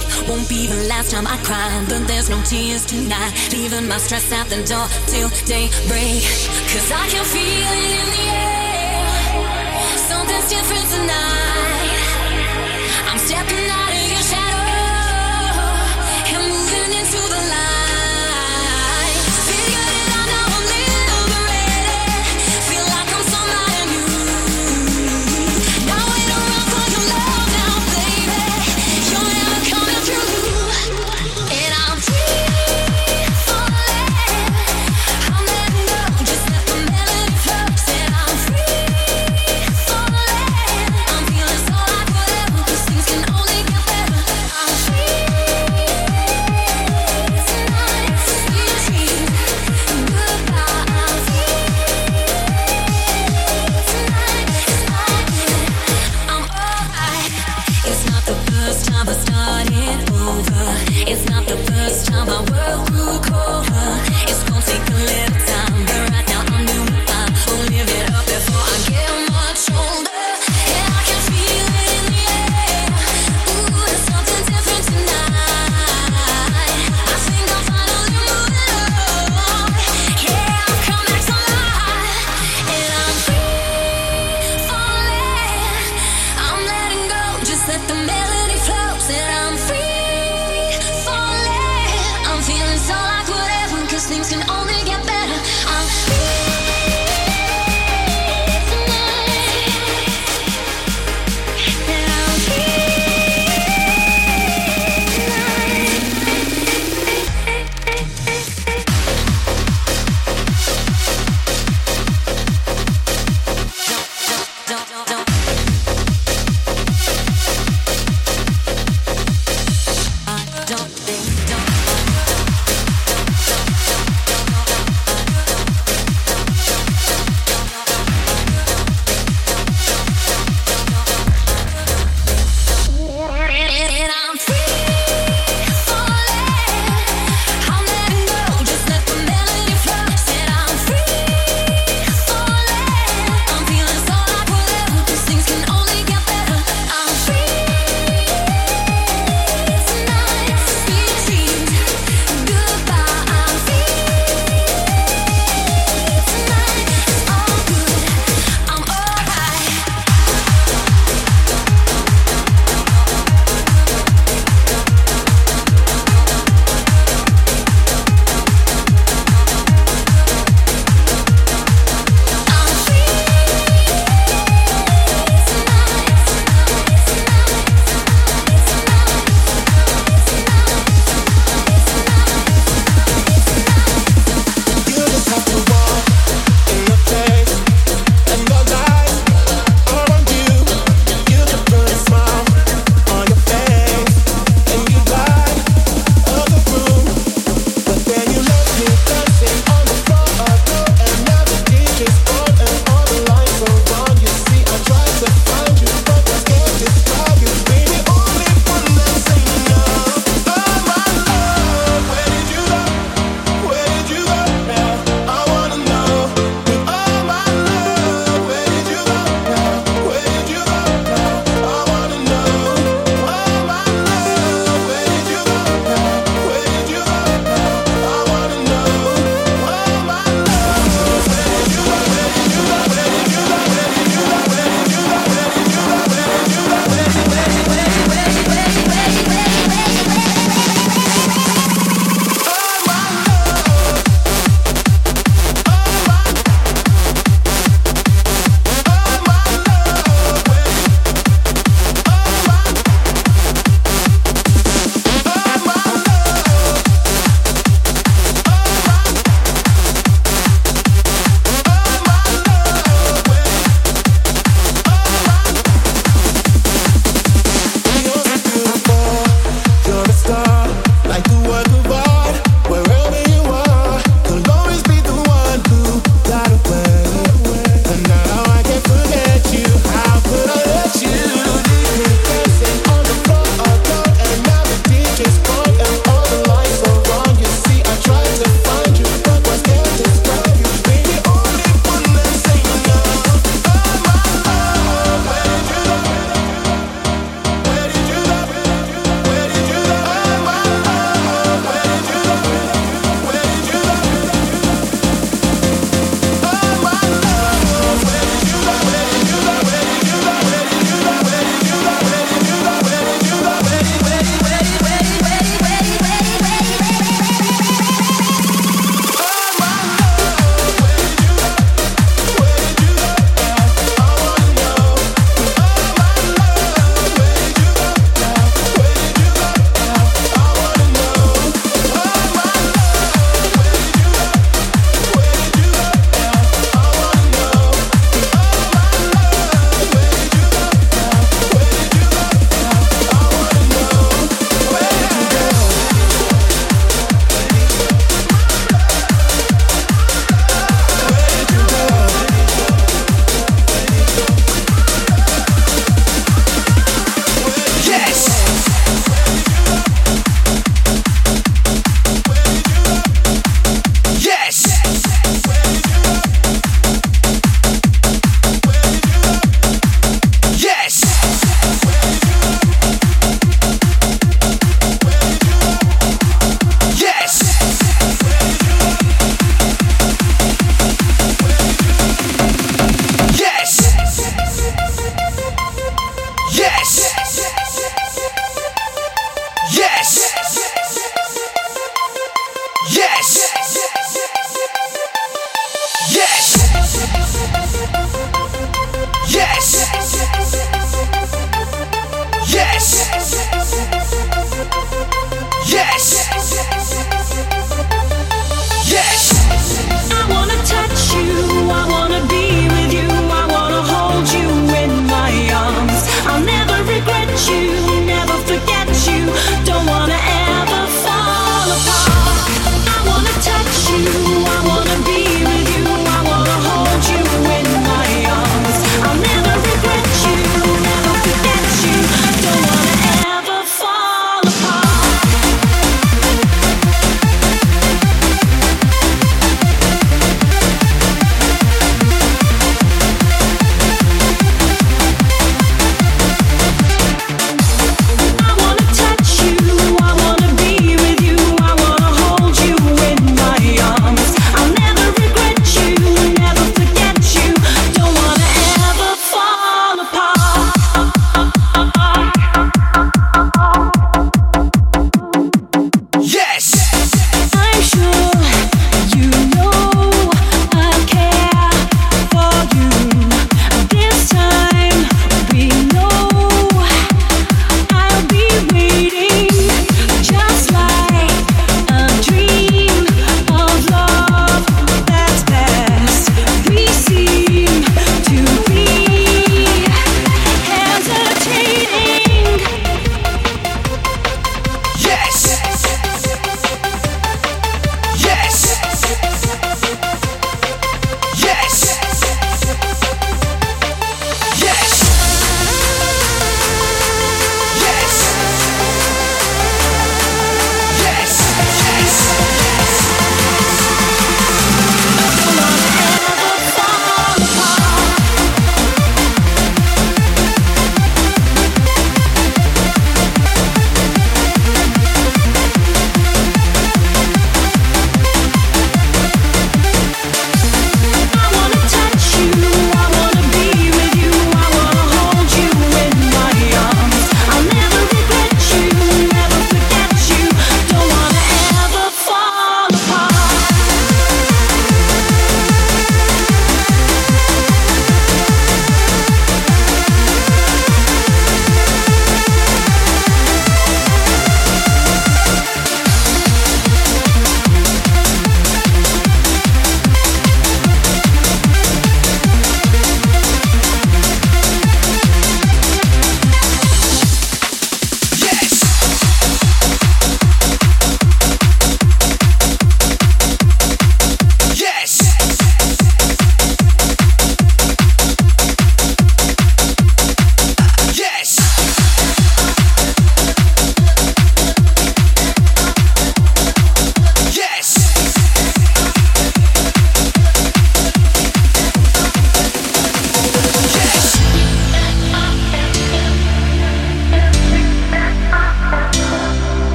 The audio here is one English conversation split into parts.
sleep. Won't be the last time I cry, but there's no tears tonight. Leaving my stress at the door till daybreak. Cause I can feel it in the air. Something's different tonight.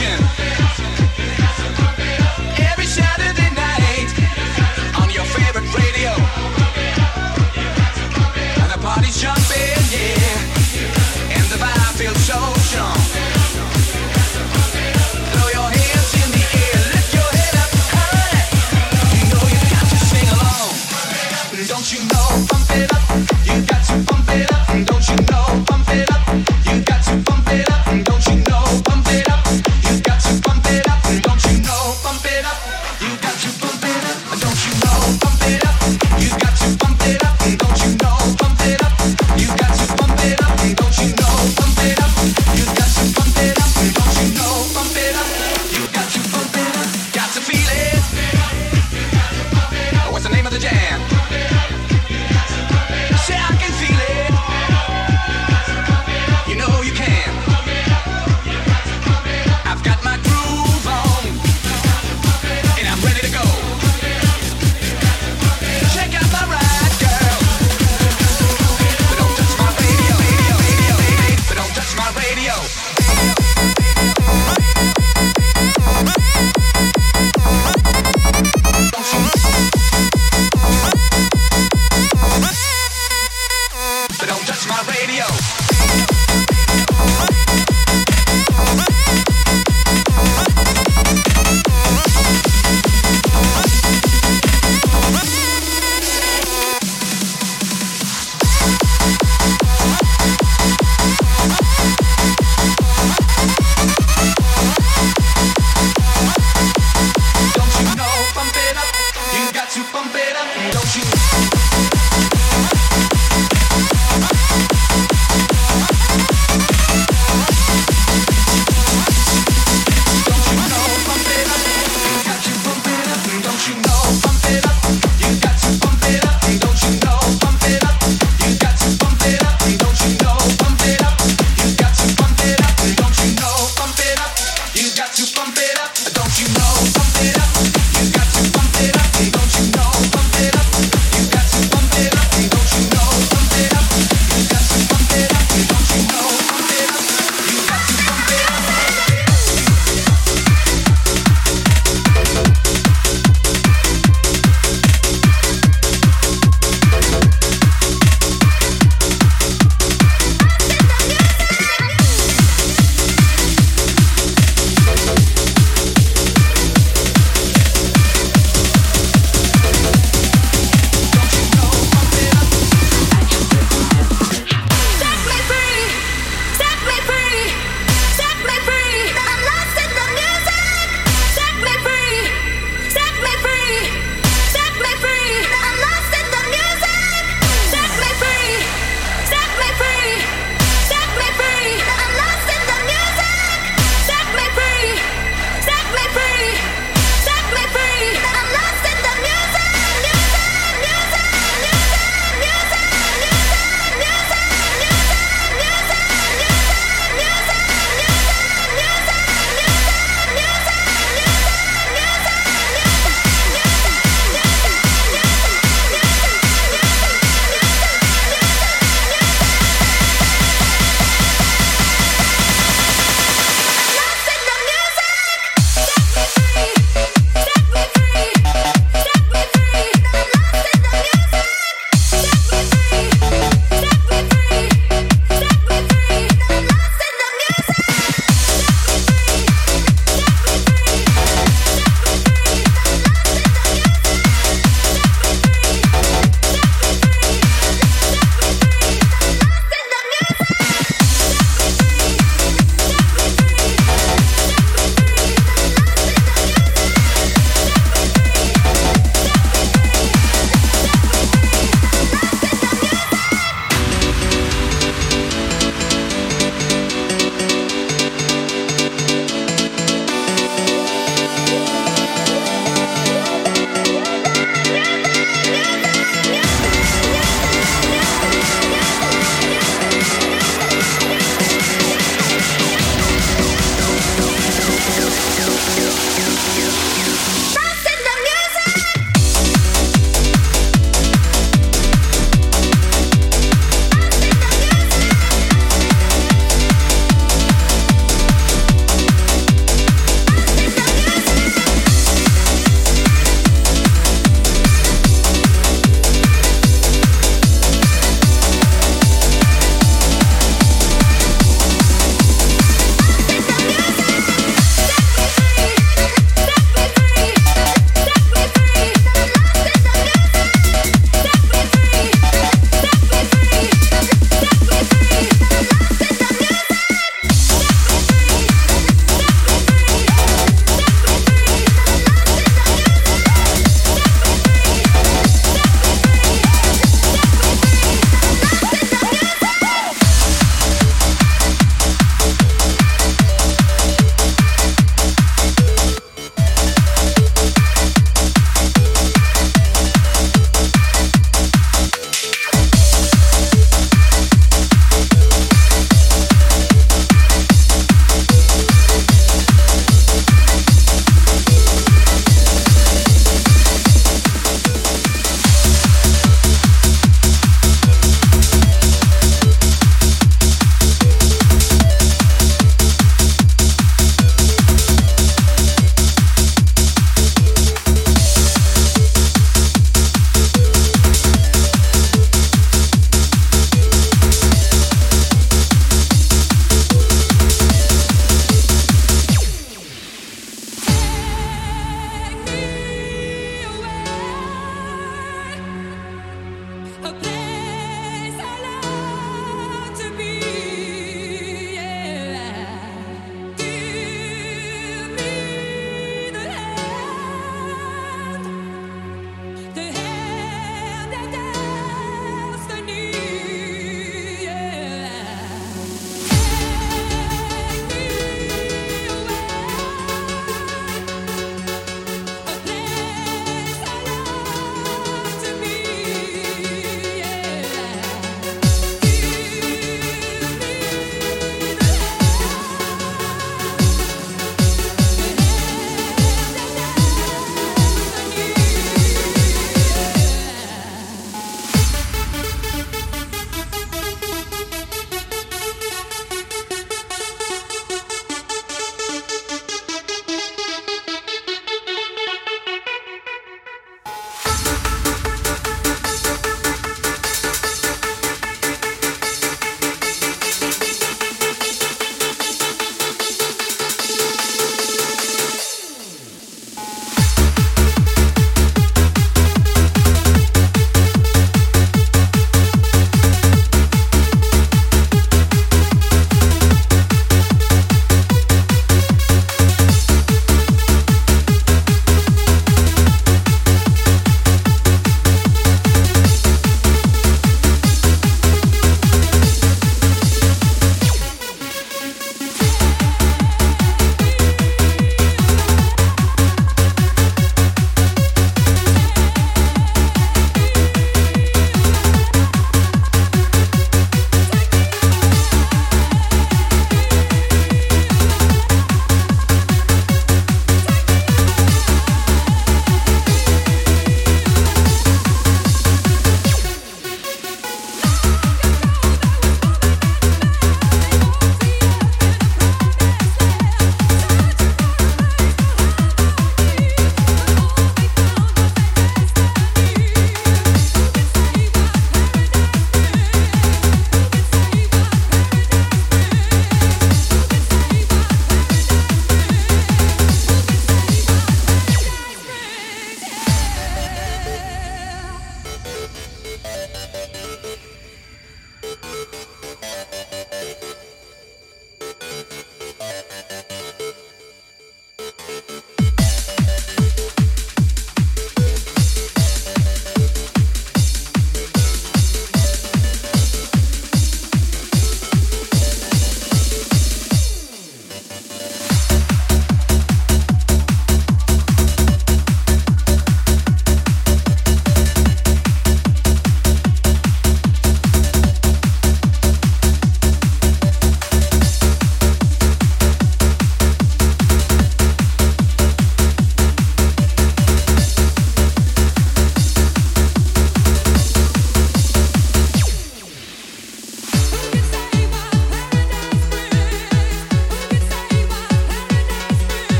Action.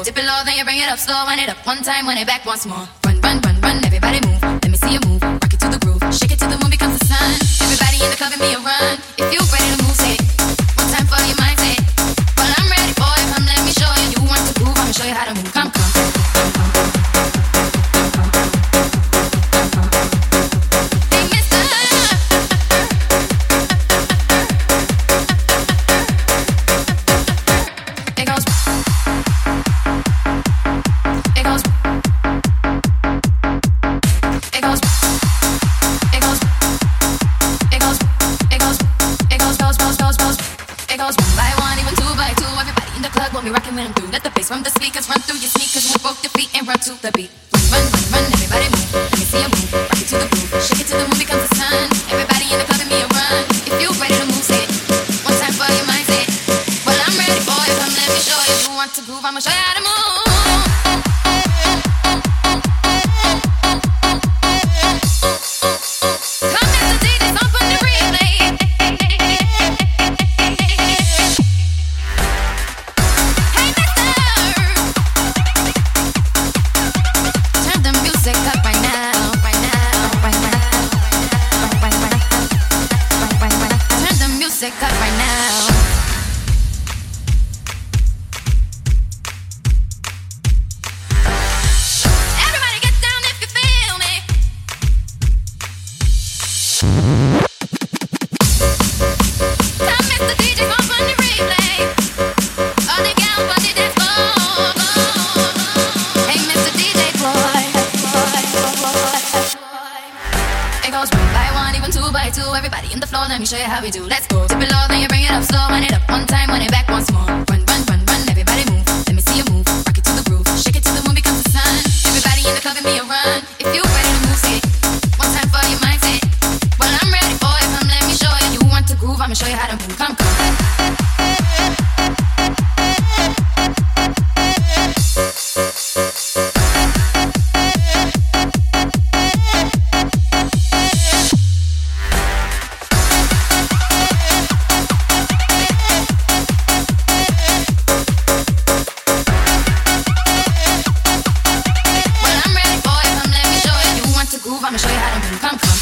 goes. Dip it low, then you bring it up slow. Run it up one time, run it back once more. Run, run, run, run. Everybody move. Let me see you move. Rock it to the groove. Shake it till the moon becomes the sun. Everybody in the club give me a run. move, I'ma show you how to move. Come, come.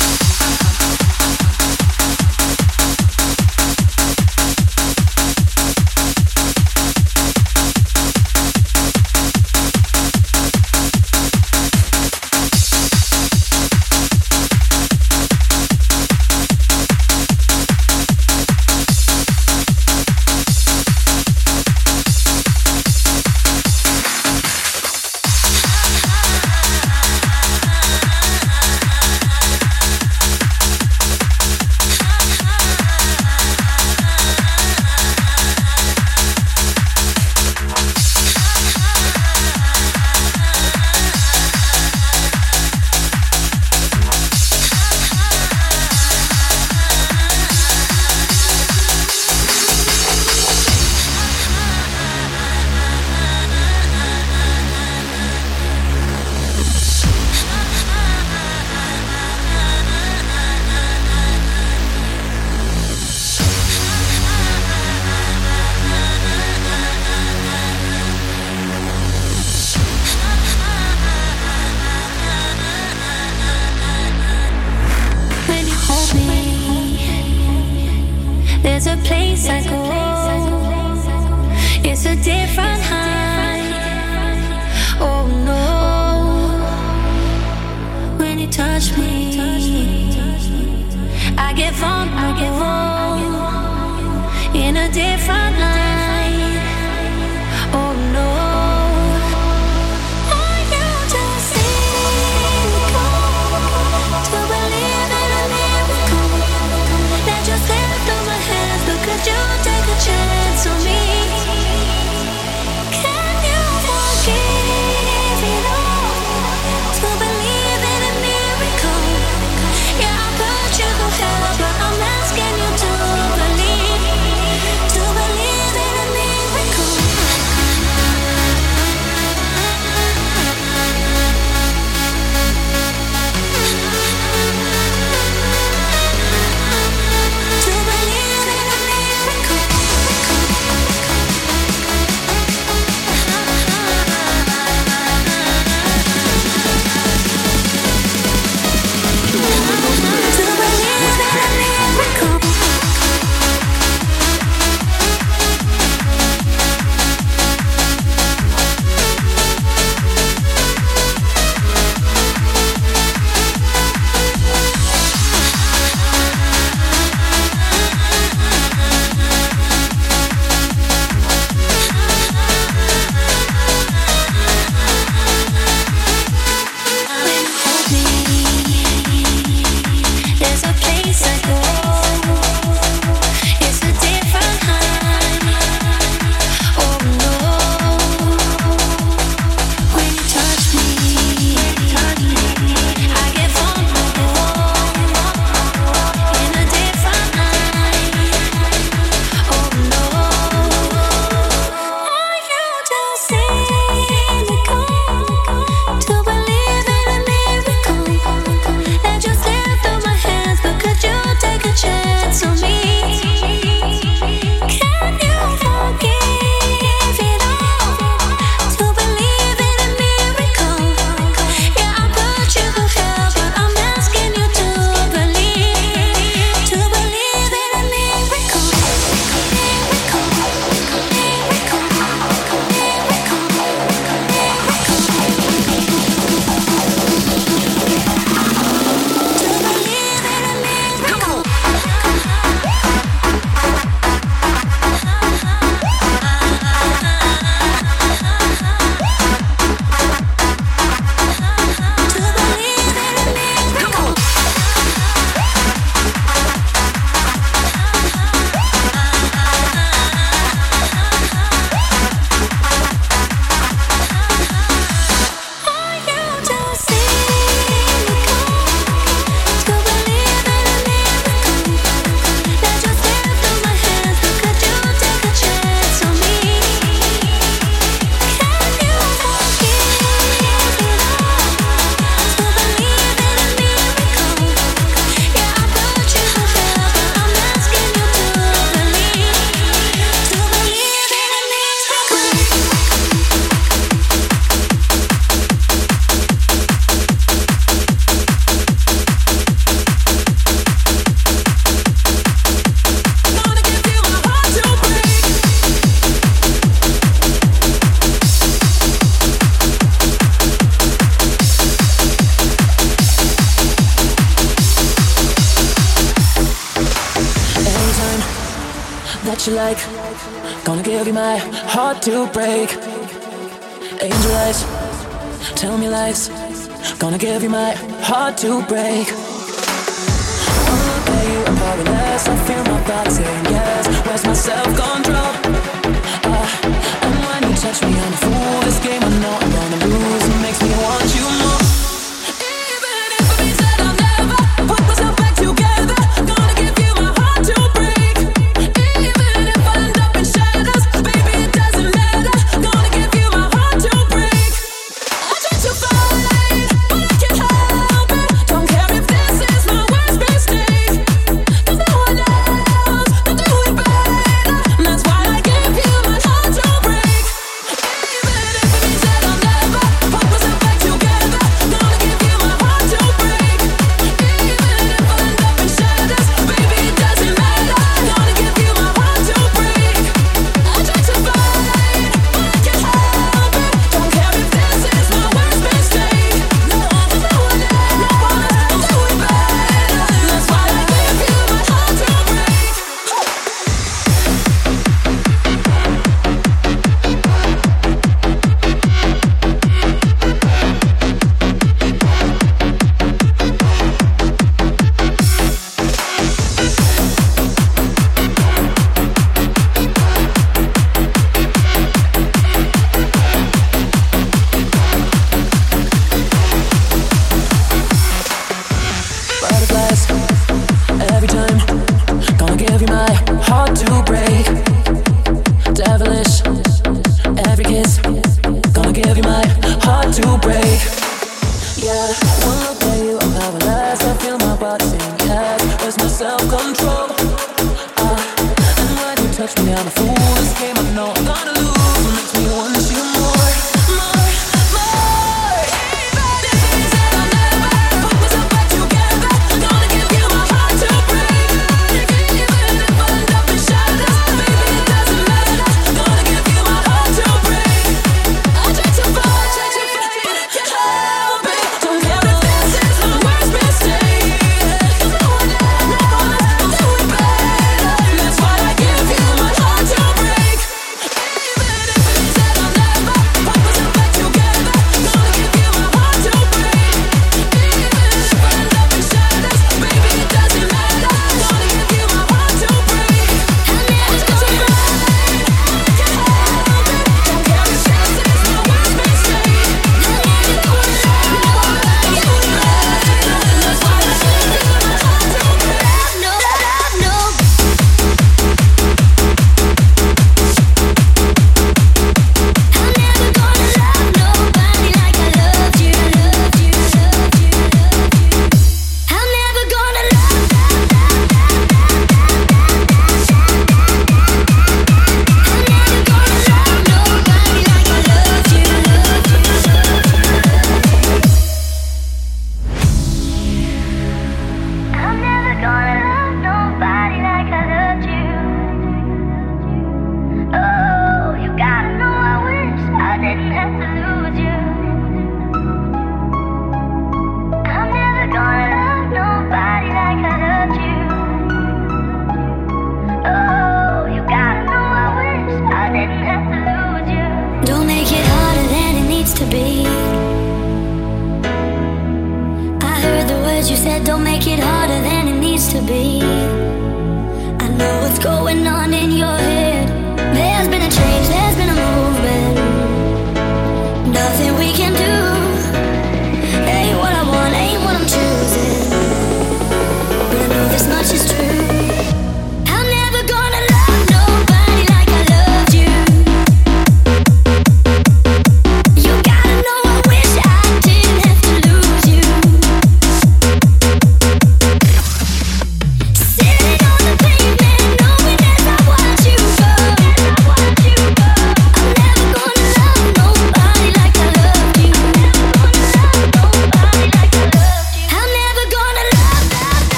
Break.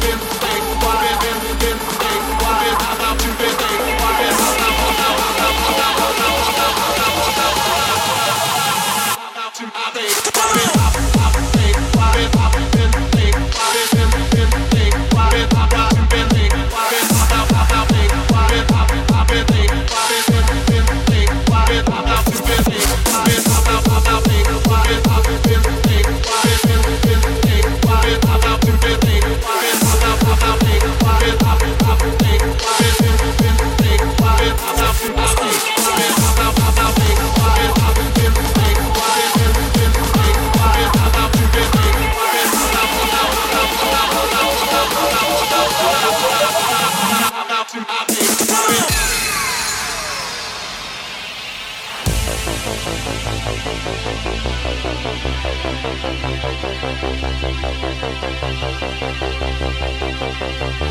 been Thank you.